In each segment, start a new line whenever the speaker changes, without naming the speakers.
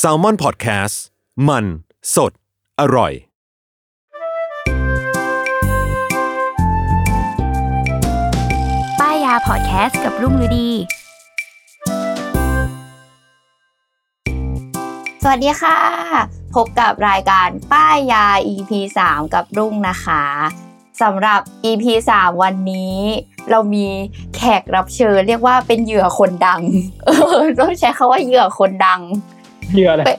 S a l ม o n PODCAST มัน สด อร่อย
ป้ายยาพอดแคสต์กับรุ่งฤดี สวัสดีค่ะ พบกับรายการป้ายยา EP 3 กับรุ่งนะคะสำหรับ EP 3 วันนี้ เรามีแขกรับเชิญ เรียกว่าเป็นเหยื่อคนดัง เออต้องใช้คำว่าเหยื่อคนดัง
เหยื่ออะไร
ไป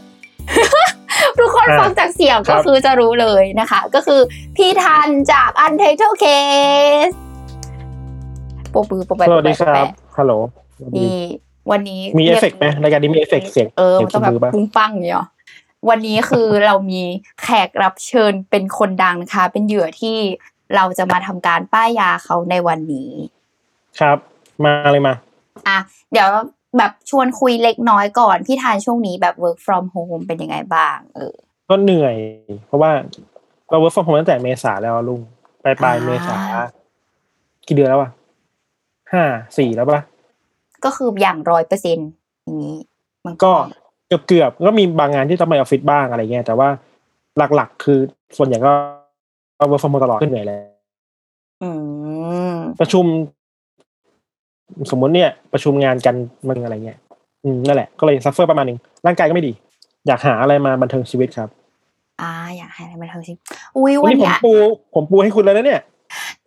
ทุกคน
อะ
ฟังจากเสียง
ครั
ก็คือจะรู้เลยนะคะ ก็คือพี่ทันจาก Untitled Case ปรบมือปรบมือ
สวัสดีครับ
แปะ
ฮัลโหลสวัสดี
นี่วันนี้
มีเอฟ
รียก
เฟกตไหมรายการนี้มีเอฟเฟกต์เสียง
เออ
เสีย
มั
ง
นต้องแบบ
มือป่ะ
ปุ้งปังเนี่ยหรอวันนี้คือเรามีแขกรับเชิญเป็นคนดังนะคะ เป็นเหยื่อที่ เราจะมาทำการป้ายยาเขาในวันนี้
ครับมาเลยมา
อะ เดี๋ยวแบบชวนคุยเล็กน้อยก่อนพี่ทันช่วงนี้แบบ work from home เป็นยังไงบ้าง เออ
ก็เหนื่อย เพราะว่าเรา work from home ตั้งแต่เมษาแล้วอะลุงปลายปลาย
อ่า
เมษากี่เดือนแล้ววะห้าสี่แล้วปะ
ก็คืออย่างร้อยเปอร์เซ็นต์อย่างนี้ มัน
ก็เกือบเกือบๆก็มีบางงานที่ต้องไปออฟฟิศบ้างอะไรเงี้ยแต่ว่าหลักๆ คือส่วนใหญ่ก็ work from home ตลอดก็เหนื่อยแล้ว
อืม
ประชุม สมมุติเนี่ย ประชุมงานกันมึงอะไรเงี้ยอืมนั่นแหละก็เลย suffer ประมาณหนึ่งร่างกายก็ไม่ดี อยากหาอะไรมาบันเทิงชีวิตครับ
อ่า อยากให้อะไรมาทำสิอุ้ย
วั
วันน
นี้ผม
เนี้ย
ปู ผมปูให้คุณแล้วนะเนี่ย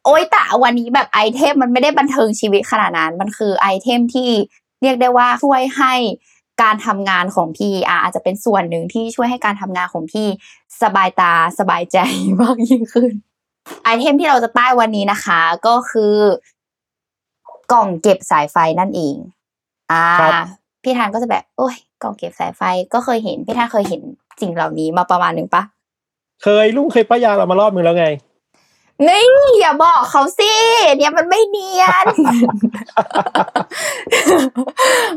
โอ้ยแต่วันนี้แบบ item มันไม่ได้บันเทิงชีวิตขนาดนั้น มันคือ item ที่เรียกได้ว่าช่วยให้ การทำงานของพี่อะอาจจะเป็นส่วนหนึ่งที่ช่วยให้การทำงานของพี่สบายตาสบายใจมากยิ่งขึ้น ไอเทมที่เราจะป้ายวันนี้นะคะ ก็คือกล่องเก็บสายไฟนั่นเอง อ่า
ครับ
พี่ทานก็จะแบบ โอ้ยกล่องเก็บสายไฟก็เคยเห็น พี่ทานเคยเห็นสิ่งเหล่านี้มาประมาณหนึ่งปะ
เคยลุงเคยป้ายยาเรามารอบนึงแล้วไง
นี่อย่าบอกเขาสิเนี่ยมันไม่เนียน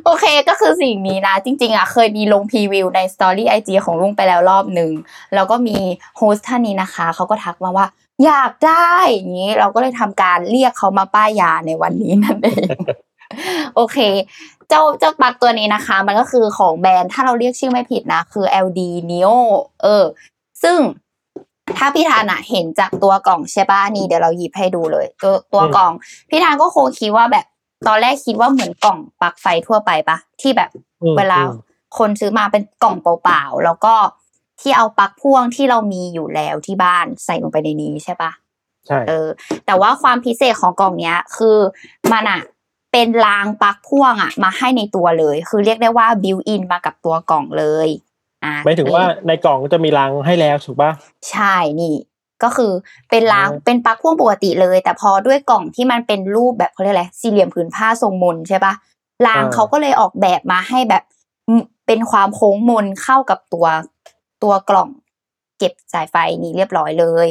โอเคก็คือสิ่งนี้นะ จริง ๆ อะ เคยมีลง preview ใน story IG ของลุงไปแล้วรอบหนึ่งแล้วก็มี host ท่านนี้นะคะ เขาก็ทักมาว่า อยากได้อย่างนี้ เราก็เลยทำการเรียกเขามาป้ายยาในวันนี้นั่นเองโอเค เจ้าเจ้าปลั๊กตัวนี้นะคะ มันก็คือของแบรนด์ถ้าเราเรียกชื่อไม่ผิดนะ คือ LD Neo เออ ซึ่ง ถ้าพี่ทานอะเห็นจากตัวกล่องใช่ป่ะนี่เดี๋ยวเราหยิบให้ดูเลย ตัวตัว
อืม
กล่อง พี่ทานก็คงคิดว่าแบบตอนแรกคิดว่าเหมือนกล่องปลั๊กไฟทั่วไปปะที่แบบ
อืม
เวลา
อืม
คนซื้อมาเป็นกล่องเปล่าๆแล้วก็ที่เอาปลั๊กพ่วงที่เรามีอยู่แล้วที่บ้านใส่ลงไปในนี้ใช่ปะ
ใช่
เออ แต่ว่าความพิเศษของกล่องเนี้ย คือมันอะเป็นรางปลั๊กพ่วงอะมาให้ในตัวเลย คือเรียกได้ว่าบิวอินมากับตัวกล่องเลย อะ
หมายถึงว่าในกล่องจะมีรังให้แล้วถูกปะ
ใช่นี่ก็คือเป็นราง
อืม
เป็นปลั๊กพ่วงปกติเลย แต่พอด้วยกล่องที่มันเป็นรูปแบบเขาเรียกอะไรสี่เหลี่ยมผืนผ้าทรงมนใช่ปะรางเขาก็เลยออกแบบมาให้แบบอืมเป็นความโค้งมนเข้ากับตัวตัวกล่อง เก็บสายไฟนี้เรียบร้อยเลย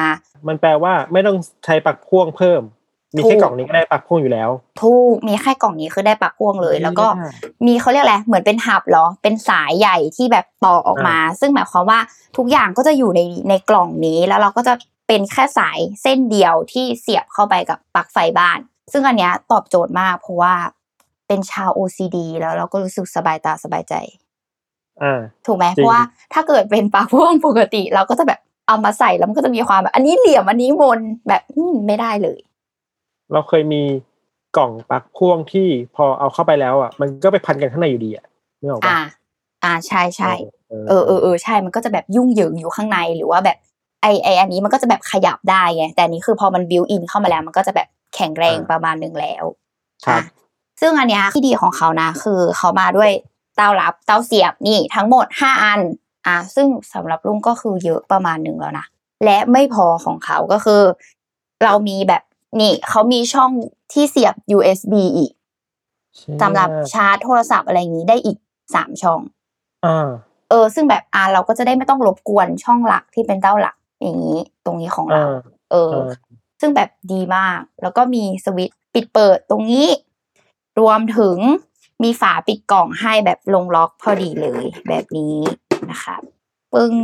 อะ
มันแปลว่าไม่ต้องใช้ปลักพ่วงเพิ่ม มี
ถู
แค่
ก
กล่องนี้ก็ได้ปลักพ่วงอยู่แล้ว
ถูกมีแค่กล่องนี้คือได้ปลั๊กพ่วงเลย แล้วก็
อ่า
มีเขาเรียกอะไรเหมือนเป็นหับเหรอ เป็นสายใหญ่ที่แบบต่อออกมา ซึ่งหมายความว่าทุกอย่างก็จะอยู่ในในกล่องนี้แล้วเราก็จะเป็นแค่สายเส้นเดียวที่เสียบเข้าไปกับปลั๊กไฟบ้าน ซึ่งอันเนี้ยตอบโจทย์มากเพราะว่าเป็นชาว OCD แล้วเราก็รู้สึกสบายตาสบายใจ
อ่า
ถูกไหม
จริง
เพราะว่าถ้าเกิดเป็นปลั๊กพ่วงปกติ เราก็จะแบบเอามาใส่แล้วมันก็จะมีความแบบอันนี้เหลี่ยมอันนี้มนแบบอืมไม่ได้เลย
เราเคยมีกล่องปลักพ่วงที่พอเอาเข้าไปแล้วอะ มันก็ไปพันกันข้างในอยู่ดีอะนึกออกปะ
อ่าอ่าใช่ใช่
เออ
เออเออเออใช่มันก็จะแบบยุ่งเหยิงอยู่ข้างในหรือว่าแบบไอไออันนี้มันก็จะแบบขยับได้ไงแต่อันนี้คือพอมันบิวอินเข้ามาแล้ว มันก็จะแบบแข็งแรงประมาณหนึ่งแล้ว
ครับ
อะซึ่งอันเนี้ยที่ดีของเขานะ คือเขามาด้วยเต้ารับเต้าเสียบนี่ทั้งหมดห้าอัน อะซึ่งสำหรับลุงก็คือเยอะประมาณหนึ่งแล้วนะและไม่พอของเขาก็คือ เรามีแบบ นี่เขามีช่องที่เสียบ USB อีกสำหรับชาร์จโทรศัพท์อะไรอย่างนี้ได้อีกสามช่อง
อ่า
เออ ซึ่งแบบอ่าเราก็จะได้ไม่ต้องรบกวนช่องหลักที่เป็นเต้าหลัก อย่างนี้ ตรงนี้ของเรา
อ่า
เออ
เออ
ซึ่งแบบดีมาก แล้วก็มีสวิตช์ปิดเปิดตรงนี้ รวมถึงมีฝาปิดกล่องให้แบบลงล็อกพอดีเลย แบบนี้นะคะปึ้ง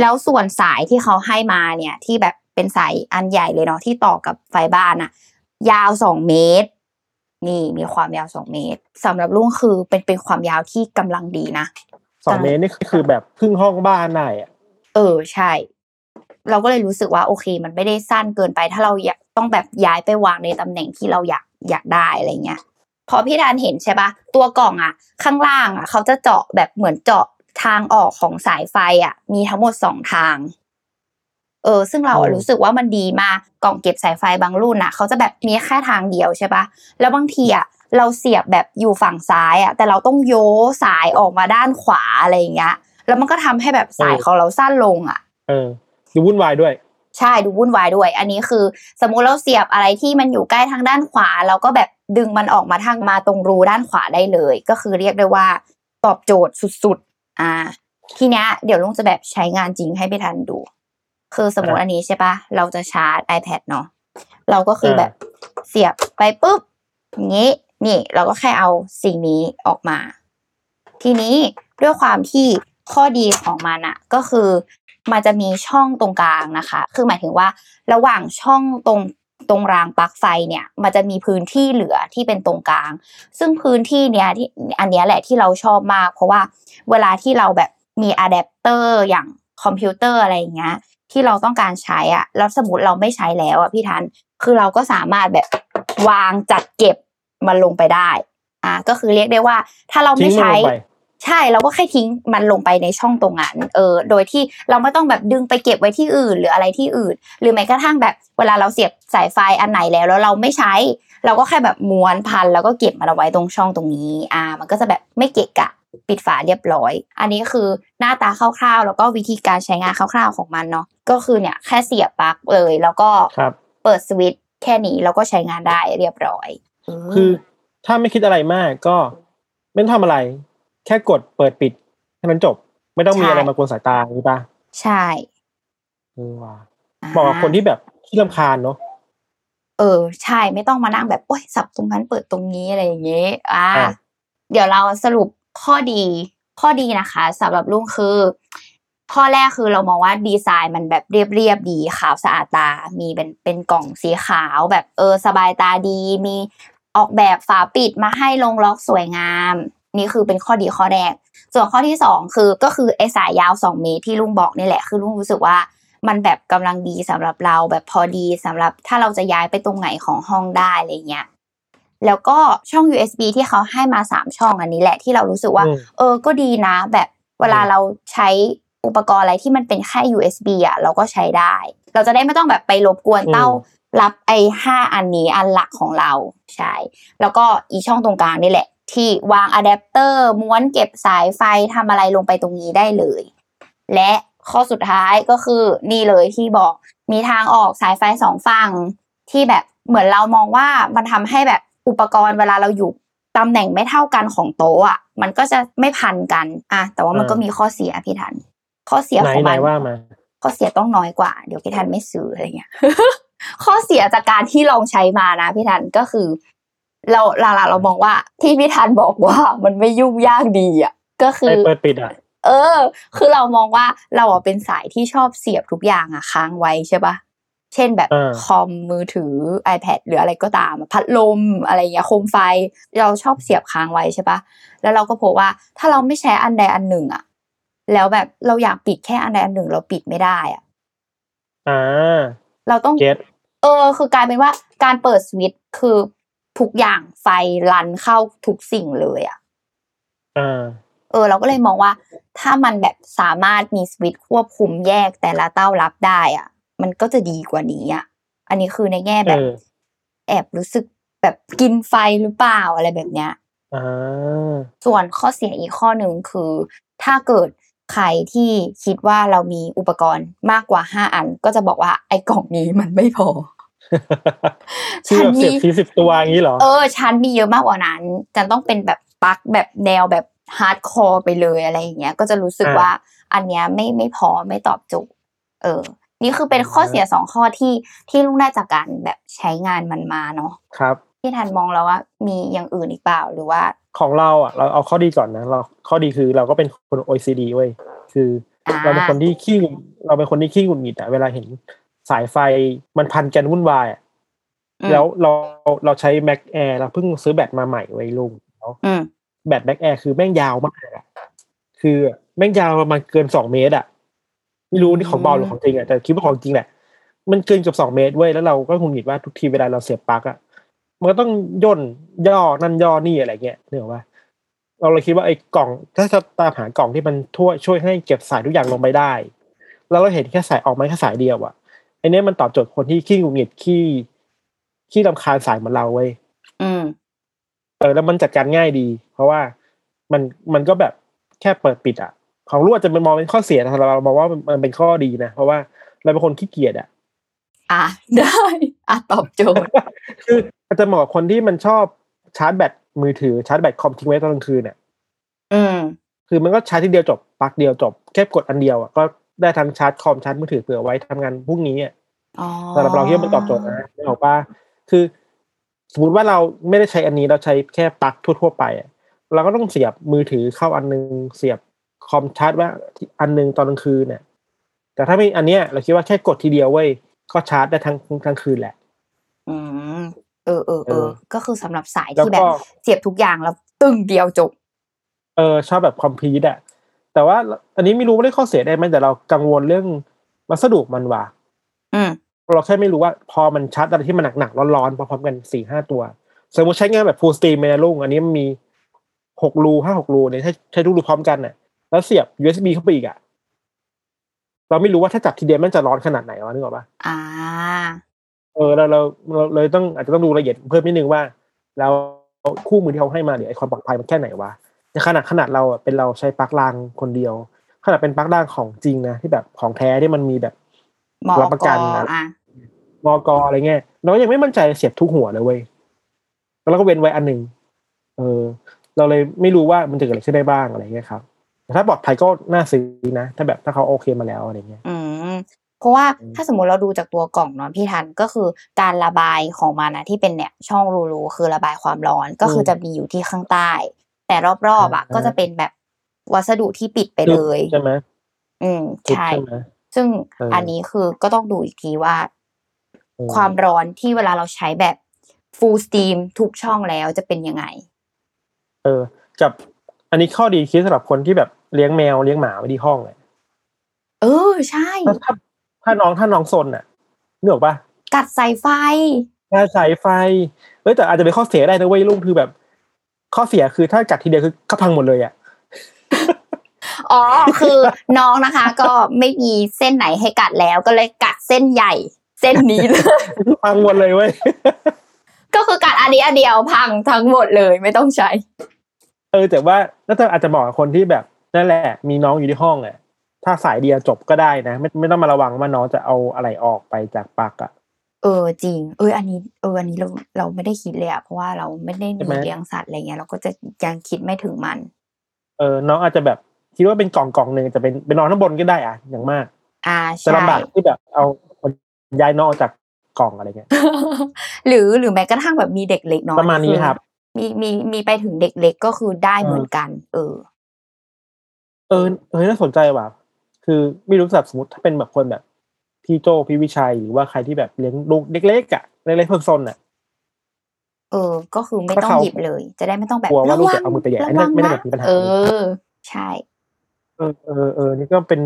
แล้วส่วนสายที่เขาให้มาเนี่ย ที่แบบ เป็นสายอันใหญ่เลยเนาะที่ต่อกับไฟบ้านอะยาวสองเมตร นี่มีความยาวสองเมตรสำหรับลุงคือเป็นเป็นความยาวที่กำลังดีนะ
สองเมตรนี่คือแบบครึ่งห้องบ้านได้อะ
เออใช่ เราก็เลยรู้สึกว่าโอเค มันไม่ได้สั้นเกินไป ถ้าเราอยากต้องแบบย้ายไปวางในตำแหน่งที่เราอยากอยากได้อะไรเงี้ยพอพี่ดานเห็นใช่ปะตัวกล่องอะข้างล่างอะเขาจะเจาะแบบเหมือนเจาะทางออกของสายไฟอะมีทั้งหมดสองทาง เออซึ่งเราอะ
อืม
รู้สึกว่ามันดีมากกล่องเก็บสายไฟบางรุ่นอะเขาจะแบบมีแค่ทางเดียวใช่ปะแล้วบางทีอะเราเสียบแบบอยู่ฝั่งซ้ายอะแต่เราต้องโยสายออกมาด้านขวาอะไรอย่างเงี้ยแล้วมันก็ทำให้แบบสายของเราสั้นลงอะ
เออดูวุ่นวายด้วย
ใช่ดูวุ่นวายด้วย อันนี้คือ สมมุติเราเสียบอะไรที่มันอยู่ใกล้ทางด้านขวา เราก็แบบดึงมันออกมาทางมาตรงรูด้านขวาได้เลย ก็คือเรียกได้ว่า ตอบโจทย์สุดๆ อ่า ทีเนี้ยเดี๋ยวลุงจะแบบใช้งานจริงให้พี่ทันดู คือสมมติ
อะ
อันนี้ใช่ปะเราจะชาร์จ iPad เนาะเราก็คือ
อ่า
แบบเสียบไปปุ๊บอย่างนี้ นี่เราก็แค่เอาสิ่งนี้ออกมา ทีนี้ด้วยความที่ข้อดีของมันอะก็คือมันจะมีช่องตรงกลางนะคะ คือหมายถึงว่าระหว่างช่องตรงตรงรางปลั๊กไฟเนี่ย มันจะมีพื้นที่เหลือที่เป็นตรงกลาง ซึ่งพื้นที่เนี้ยที่อันเนี้ยแหละที่เราชอบมาก เพราะว่าเวลาที่เราแบบมีอะแดปเตอร์อย่างคอมพิวเตอร์อะไรอย่างเงี้ย ที่เราต้องการใช้อะแล้วสมมติเราไม่ใช้แล้วอะพี่ทัน คือเราก็สามารถแบบวางจัดเก็บมันลงไปได้ อ่าก็คือเรียกได้ว่า ถ้าเรา
ทิ้
ไม่
งมัน
ใช้
ลงไป
ใช่เราก็แค่ทิ้งมันลงไปในช่องตรงนั้น เออ โดยที่เราไม่ต้องแบบดึงไปเก็บไว้ที่อื่น หรืออะไรที่อื่น หรือแม้กระทั่งแบบเวลาเราเสียบสายไฟอันไหนแล้วแล้วเราไม่ใช้ เราก็แค่แบบม้วนพันแล้วก็เก็บมันเอาไว้ตรงช่องตรงนี้ อ่า มันก็จะแบบไม่เกะกะ ปิดฝาเรียบร้อย อันนี้คือหน้าตาคร่าวๆ แล้วก็วิธีการใช้งานคร่าวๆของมันเนาะก็คือเนี่ยแค่เสียบปลั๊กเลย แล้วก็
ครับ
เปิดสวิตช์แค่นี้เราก็ใช้งานได้เรียบร้อย
คือถ้าไม่คิดอะไรมากก็ไม่ต้องทำอะไร แค่กดเปิดปิดแค่นั้นจบ ไม่ต้องมี
ใช่
อะไรมากวนสายตาอย่างนี้ป่ะ
ใช่
เออว่ะเหมาะกับคนที่แบบที่ลำคาญเนาะ
เออ ใช่ไม่ต้องมานั่งแบบโอ้ยสับตรงนั้นเปิดตรงนี้อะไรอย่างเงี้ยอ่า
อะ
เดี๋ยวเราสรุป ข้อดีข้อดีนะคะสำหรับลุงคือ ข้อแรกคือเรามองว่าดีไซน์มันแบบเรียบๆดีขาวสะอาดตา มีเป็นเป็นกล่องสีขาวแบบเออสบายตาดี มีออกแบบฝาปิดมาให้ลงล็อกสวยงาม นี่คือเป็นข้อดีข้อแรก ส่วนข้อที่สองคือก็คือไอสายยาวสองเมตรที่ลุงบอกนี่แหละคือลุงรู้สึกว่ามันแบบกำลังดีสำหรับเราแบบพอดีสำหรับถ้าเราจะย้ายไปตรงไหนของห้องได้อะไรเงี้ย แล้วก็ช่อง USB ที่เขาให้มาสามช่องอันนี้แหละที่เรารู้สึกว่า
อืม
เออก็ดีนะ แบบเวลา
อืม
เราใช้อุปกรณ์อะไรที่มันเป็นแค่ USB อะเราก็ใช้ได้ เราจะได้ไม่ต้องแบบไปรบกวนเต้ารับไอ้ห้าอันนี้อันหลักของเราใช่แล้วก็อีช่องตรงกลางนี่แหละ ที่วางอะแดปเตอร์ม้วนเก็บสายไฟทำอะไรลงไปตรงนี้ได้เลย และข้อสุดท้ายก็คือนี่เลยที่บอกมีทางออกสายไฟสองฝั่งที่แบบเหมือนเรามองว่ามันทำให้แบบ อุปกรณ์เวลาเราอยู่ตำแหน่งไม่เท่ากันของโต๊ะอะมันก็จะไม่พันกันอะแต่ว่ามันก็มีข้อเสียพี่ทัน ข้อเสีย
ไหน
ของ
ไหน
มัน
ว่ามา
ข้อเสียต้องน้อยกว่า เดี๋ยวพี่ทันไม่ซื้ออะไรเงี้ยข้อเสียจากการที่ลองใช้มานะพี่ทันก็คือ เราเราเรามองว่าที่พี่ทันบอกว่ามันไม่ยุ่งยากดีอะก็คือ
ไอ้เปิดปิดอะ
เออ คือเรามองว่าเราอะเป็นสายที่ชอบเสียบทุกอย่างอะค้างไว้ใช่ปะ เช่นแบบ
เออ
คอมมือถือ iPad หรืออะไรก็ตามอะพัดลมอะไรอย่างเงี้ยโคมไฟ เราชอบเสียบค้างไว้ใช่ปะแล้วเราก็พบว่าถ้าเราไม่ใช้อันใดอันหนึ่งอะแล้วแบบเราอยากปิดแค่อันใดอันหนึ่งเราปิดไม่ได้อะ
อ่า
เราต้อง
เก็ต
เออ คือกลายเป็นว่าการเปิดสวิตช์คือทุกอย่างไฟรันเข้าทุกสิ่งเลยอะ
อ่า
เออ เราก็เลยมองว่า ถ้ามันแบบสามารถมีสวิตช์ควบคุมแยกแต่ละเต้ารับได้อะ มันก็จะดีกว่านี้อะอันนี้คือในแง่แบบ
เออ
แอบรู้สึกแบบกินไฟหรือเปล่าอะไรแบบเนี้ย
อ่า
ส่วนข้อเสียอีกข้อหนึ่งคือ ถ้าเกิดใครที่คิดว่าเรามีอุปกรณ์มากกว่าห้าอัน ก็จะบอกว่าไอ้กล่องนี้มันไม่พอ
คือแบบเสียบทีสิบตัวอย่างนี้เหรอ
เออฉันมีเยอะมากกว่านั้นจะต้องเป็นแบบปลั๊กแบบแนวแบบ hardcore ไปเลยอะไรอย่างเงี้ย ก็จะรู้สึก
อ่า
ว่าอันเนี้ยไม่ไม่พอไม่ตอบโจทย์เออ นี่คือเป็นข้อเสียสองข้อที่ที่ลุงได้จากการแบบใช้งานมันมาเนาะ
ครับ
พี่ทันมองแล้วว่ามีอย่างอื่นอีกเปล่าหรือว่า
ของเราอะเราเอาข้อดีก่อนนะเราข้อดีคือเราก็เป็นคน OECD เว้ยคืออาเราเป็นคนที่ขี้หงุดเราเป็นคนที่ขี้หงุดหงิดอะเวลาเห็นสายไฟมันพันกันวุ่นวายอะ
อืม
แล้วเราเราใช้ Mac Air เราเพิ่งซื้อแบตมาใหม่ไว้ยลุงแล้ว
อืม
แบต Mac Air คือแม่งยาวมากอะคือแม่งยาวประมาณเกินสองเมตรอะ ไม่รู้นี่ของเบาหรือของจริงอะแต่คิดว่าของจริงแหละ มันเกินเกับสองเมตรเว้ยแล้วเราก็หงุดหงิดว่าทุกทีเวลาเราเสียบปลั๊กอะมันก็ต้องย่นย่อนั่นย่อนี่อะไรเงี้ยเนกอะว่าเราเลยคิดว่าไอ้กล่อง ถ้าจะตามหากล่องที่มันช่วยช่วยให้เก็บสายทุกอย่างลงไปได้ แล้วเราเห็นแค่สายออกมาแค่สายเดียวอะไอ้เนี้ยมันตอบโจทย์คนที่ขี้หงุดหงิดขี้ขี้รำคาญสายเหมือนเราเว้ย
อืม
เออแล้วมันจัดการง่ายดี เพราะว่ามันมันก็แบบแค่เปิดปิดอะ ของรู้อาจจะเป็นมองเป็นข้อเสียแต่เรามองว่ามันมันเป็นข้อดีนะ เพราะว่าเราเป็นคนขี้เกียจอะ
อะได้อะตอบโจทย์
คืออาจจะเหมาะกับคนที่มันชอบชาร์จแบตมือถือชาร์จแบตคอมทิ้งไว้ตอนกลางคืนเนี่ย
อืม
คือมันก็ชาร์จทีเดียวจบปลั๊กเดียวจบแค่กดอันเดียวอะก็ได้ทั้งชาร์จคอมชาร์จมือถือเผื่อไว้ทำงานพรุ่งนี้อะ
อ๋อ
สำหรับเราที่มันตอบโจทย์นะไม่บอกว่าคือ สมมติว่าเราไม่ได้ใช้อันนี้เราใช้แค่ปลั๊กทั่วๆไปอะเราก็ต้องเสียบมือถือเข้าอันนึงเสียบ คอมชาร์จไว่าอันนึงตอนกลางคืนเนี่ยแต่ถ้าไม่อันเนี้ยเราคิดว่าแค่กดทีเดียวเว้ยก็ชาร์จได้ทั้งทั้งคืนแหละ
อืมเออเออเอ
เอ
อ
อ
ก็คือสำหรับสาย
แล้ว
ที่แบ
ก็
บเสียบทุกอย่างแล้วตึ้งเดียวจบ
เออ ชอบแบบคอมพลีทอะแต่ว่าอันนี้ไม่รู้ว่าได้ข้อเสียได้ไหมแต่เรากังวลเรื่องวัสดุมันว่ะ
อืม
เราแค่ไม่รู้ว่าพอมันชาร์จอะไรที่มันหนักๆร้อนๆพร้อมๆกันสี่ห้าตัว สมมติใช้งานแบบ full steam เลยนะลุงอันนี้มันมีหกรูห้าหกรูเนี่ยใช้ใช้ทุกรูพร้อมกันน่ะ แล้วเสียบ USB เข้าไปอีกอะเราไม่รู้ว่าถ้าจับทีเดียวมันจะร้อนขนาดไหนวะนึกออกปะ
อ่า
เออเราเราเราเลยต้องอาจจะต้องดูรายละเอียดเพิ่มนิดนึงว่า แล้วคู่มือที่เขาให้มาเนี่ยไอความปลอดภัยมันแค่ไหนวะในขนาดขนาดเราอะเป็นเราใช้ปลั๊กรางคนเดียว ขนาดเป็นปลั๊กรางของจริงนะที่แบบของแท้ที่มันมีแบบ
หมอ
รับประกัน
ก
นะ
อะ
มอกออะไรเงี้ยเราก็ยังไม่มั่นใจเสียบทุกหัวเลยเว้ยแล้วเราก็เว้นไว้อันหนึ่งเออ เราเลยไม่รู้ว่ามันจะเกิดอะไรขึ้นได้บ้างอะไรเงี้ยครับแต่ ถ้าปลอดภัยก็น่าซื้อนะ ถ้าแบบถ้าเขาโอเคมาแล้วอะไรเงี้ย
อืมเพราะว่า
อืม
ถ้าสมมติเราดูจากตัวกล่องเนาะพี่ทันก็คือการระบายของมันนะที่เป็นเนี่ยช่องรูๆคือระบายความร้อนก็คือจะมีอยู่ที่ข้างใต้ แต่รอบๆอะก็จะเป็นแบบวัสดุที่ปิดไปเลย
ใช่ไหม
อืม
จุด
ใช่
ใช่ไหม
ซึ่ง
เอออั
อันนี้คือก็ต้องดูอีกทีว่า
เออ
ความร้อนที่เวลาเราใช้แบบ full steam ทุกช่องแล้วจะเป็นยังไง
เออ กับอันนี้ข้อดีคิดสำหรับคนที่แบบ เลี้ยงแมวเลี้ยงหมาไว้ที่ห้องเลย
เออใช่
ถ้าถ้าถ้าน้องถ้าน้องซนอะนึกออกปะ
กัดสายไฟ
ถ้าสายไฟเฮ้ยแต่อาจจะเป็นข้อเสียได้นะเว้ยลุงคือแบบ ข้อเสียคือถ้ากัดทีเดียวคือก็พังหมดเลยอะ
อ๋อคือน้องนะคะ ก็ไม่มีเส้นไหนให้กัดแล้วก็เลยกัดเส้นใหญ่ เส้นนี้เลย
พังหมดเลยเว้ย
ก็คือกัดอันนี้อันเดียวพังทั้งหมดเลยไม่ต้องใช้
เออแต่ว่าน่าจะอาจจะบอกกับคนที่แบบ นั่นแหละ มีน้องอยู่ที่ห้องอะถ้าสายเดียวจบก็ได้นะ ไม่ไม่ต้องมาระวังว่าน้องจะเอาอะไรออกไปจากปลั๊กอะ
เออจริง เอออันนี้เอออันนี้เราเราไม่ได้คิดเลยอะเพราะว่าเราไม่ได้
ใช่
มี
ไหม
เลี้ยงสัตว์อะไรเงี้ยเราก็จะยังคิดไม่ถึงมัน
เออน้องอาจจะแบบคิดว่าเป็นกล่องกล่องหนึ่งจะเป็นเป็นนอนข้างบนก็ได้อะอย่างมาก
อ่า
จะ
ใช่
ลำบากที่แบบเอาย้ายน้องออกจากกล่องอะไรเงี้ย
หรือหรือแม้กระทั่งแบบมีเด็กเล็กเนาะ
ประมาณนี้ครับ
มีมีมีไปถึงเด็กเล็กก็คือได้
เออ
เหมือนกัน เออ
เออเออน่าสนใจว่ะ คือไม่รู้สับสมมติถ้าเป็นแบบคนแบบ พี่โจพี่วิชัยหรือว่าใครที่แบบเลี้ยงลูกเล็กๆอะเล็กๆซนๆอะ
เออ ก็คือไม่
ถ้า
ต้อง
เขา
หยิบเลย จะได้ไม่ต้องแบบ
กลัวว่าลูก
ระ
จะเอามือไปแหย่
ระ
อันนี้
วัง
ไม่ได้
นะ
แบบมีปัญหา
เออ ใช่
เออเออเออนี่ก็เป็น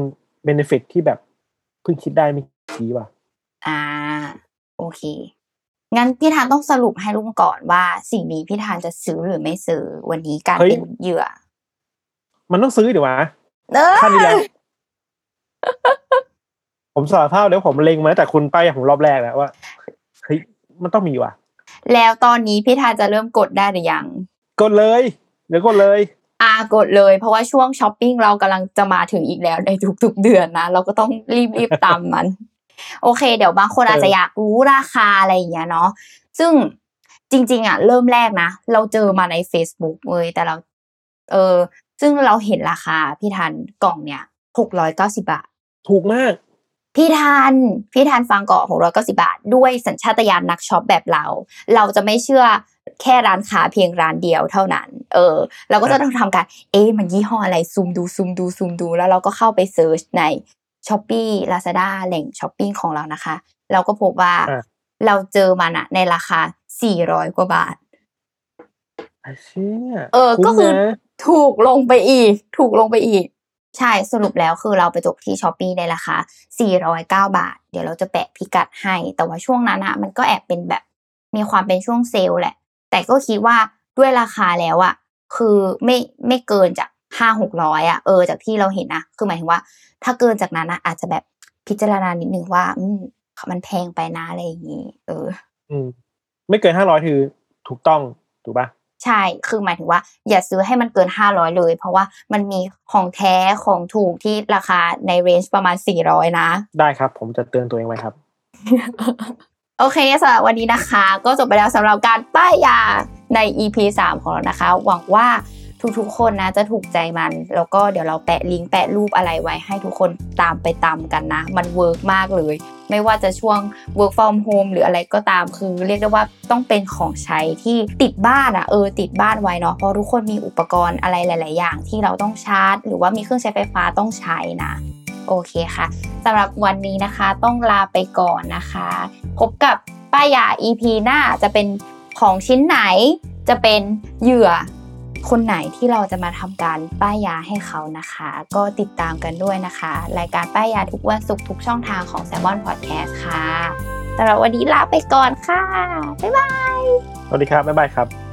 เบนฟิตที่แบบเพิ่งคิดได้ไม่กี่ว่ะ
อ่า โอเค งั้นพี่ธานต้องสรุปให้ลุงก่อนว่าสิ่งนี้พี่ธานจะซื้อหรือไม่ซื้อวันนี้การเป็นเหยื่อ
มันต้องซื้อดิวะ
เออ
ขั้นนี้แล้วผมสารภาพแล้วผมเล็งมาตั้งแต่คุณไปผมรอบแรกแล้วว่าเฮ้ยมันต้องมีว่ะ
แล้วตอนนี้พี่ทานจะเริ่มกดได้หรือยัง
กดเลยเดี๋ยวกดเลย
อ่ากดเลย เพราะว่าช่วงช้อปปิ้งเรากำลังจะมาถึงอีกแล้วในทุกๆเดือนนะ เราก็ต้องรีบๆตามมัน โอเค เดี๋ยวบางคนอาจจะอยากรู้ราคาอะไรอย่างเงี้ยเนาะซึ่งจริง ๆ อะ เริ่มแรกนะ เราเจอมาใน Facebook เว้ยแต่เรา เออ ซึ่งเราเห็นราคาพี่ทันกล่องเนี่ยหกร้อยเก้าสิบาท
ถูกมาก
พี่ทันพี่ทันฟังก่อนหกร้อยเก้าสิบาท ด้วยสัญชาตญาณนักช็อปแบบเรา เราจะไม่เชื่อแค่ร้านค้าเพียงร้านเดียวเท่านั้น เออ เราก็จะต้องทำการ เอ๊ะมันยี่ห้ออะไรซูมดูซูมดูซูมดู แล้วเราก็เข้าไป search ใน Shopee Lazada แหล่งช้อปปิ้งของเรานะคะ เราก็พบว่า
อะ
เราเจอมันอะในราคาสี่ร้อยกว่าบาท
ไอ้เชี่ย
เออ ก็คือ
มนะ
ถูกลงไปอีก ถูกลงไปอีก ใช่สรุปแล้วคือเราไปจบที่ช้อปปีในราคา 409 บาท เดี๋ยวเราจะแปะพิกัดให้ แต่ว่าช่วงนั้นอะมันก็แอบเป็นแบบ มีความเป็นช่วงเซลล์แหละ แต่ก็คิดว่าด้วยราคาแล้วอะคือไม่ไม่เกินจากห้าหกร้อยอะเออจากที่เราเห็นนะคือหมายถึงว่า ถ้าเกินจากนั้นอะอาจจะแบบพิจารณานิดนึงว่า อืมมันแพงไปนะอะไรอย่างนี้เออ
อืม ไม่เกินห้าร้อยคือถูกต้องถูกปะ
ใช่ คือหมายถึงว่า อย่าซื้อให้มันเกินห้าร้อยเลย เพราะว่ามันมีของแท้ของถูกที่ราคาในเรนจ์ประมาณสี่ร้อยนะ
ได้ครับ ผมจะเตือนตัวเองไว้ครับ
โอเคสำหรับวันนี้นะคะ ก็จบไปแล้วสำหรับการป้ายยาใน EP 3 ของเรานะคะ หวังว่า ทุกๆ คนนะจะถูกใจมัน แล้วก็เดี๋ยวเราแปะลิงก์แปะรูปอะไรไว้ให้ทุกคนตามไปตามกันนะ มัน work มากเลย ไม่ว่าจะช่วง work from home หรืออะไรก็ตามคือ เรียกได้ว่าต้องเป็นของใช้ที่ติดบ้านอะเออติดบ้านไว้เนาะเพราะทุกคนมีอุปกรณ์อะไรหลาย ๆ อย่างที่เราต้องชาร์จ หรือว่ามีเครื่องใช้ไฟฟ้าต้องใช้นะโอเคค่ะสำหรับวันนี้นะคะต้องลาไปก่อนนะคะ พบกับป้ายยา EP หน้าจะเป็นของชิ้นไหนจะเป็นเหยื่อ คนไหนที่เราจะมาทำการป้ายยาให้เขานะคะ ก็ติดตามกันด้วยนะคะ รายการป้ายยาทุกวันศุกร์ทุกช่องทางของ s ซ l m o n Podcast ค่ะสำหรับวันนี้ลาไปก่อนค่ะ บ๊ายบาย
สวัสดีครับ บ๊ายบายครับ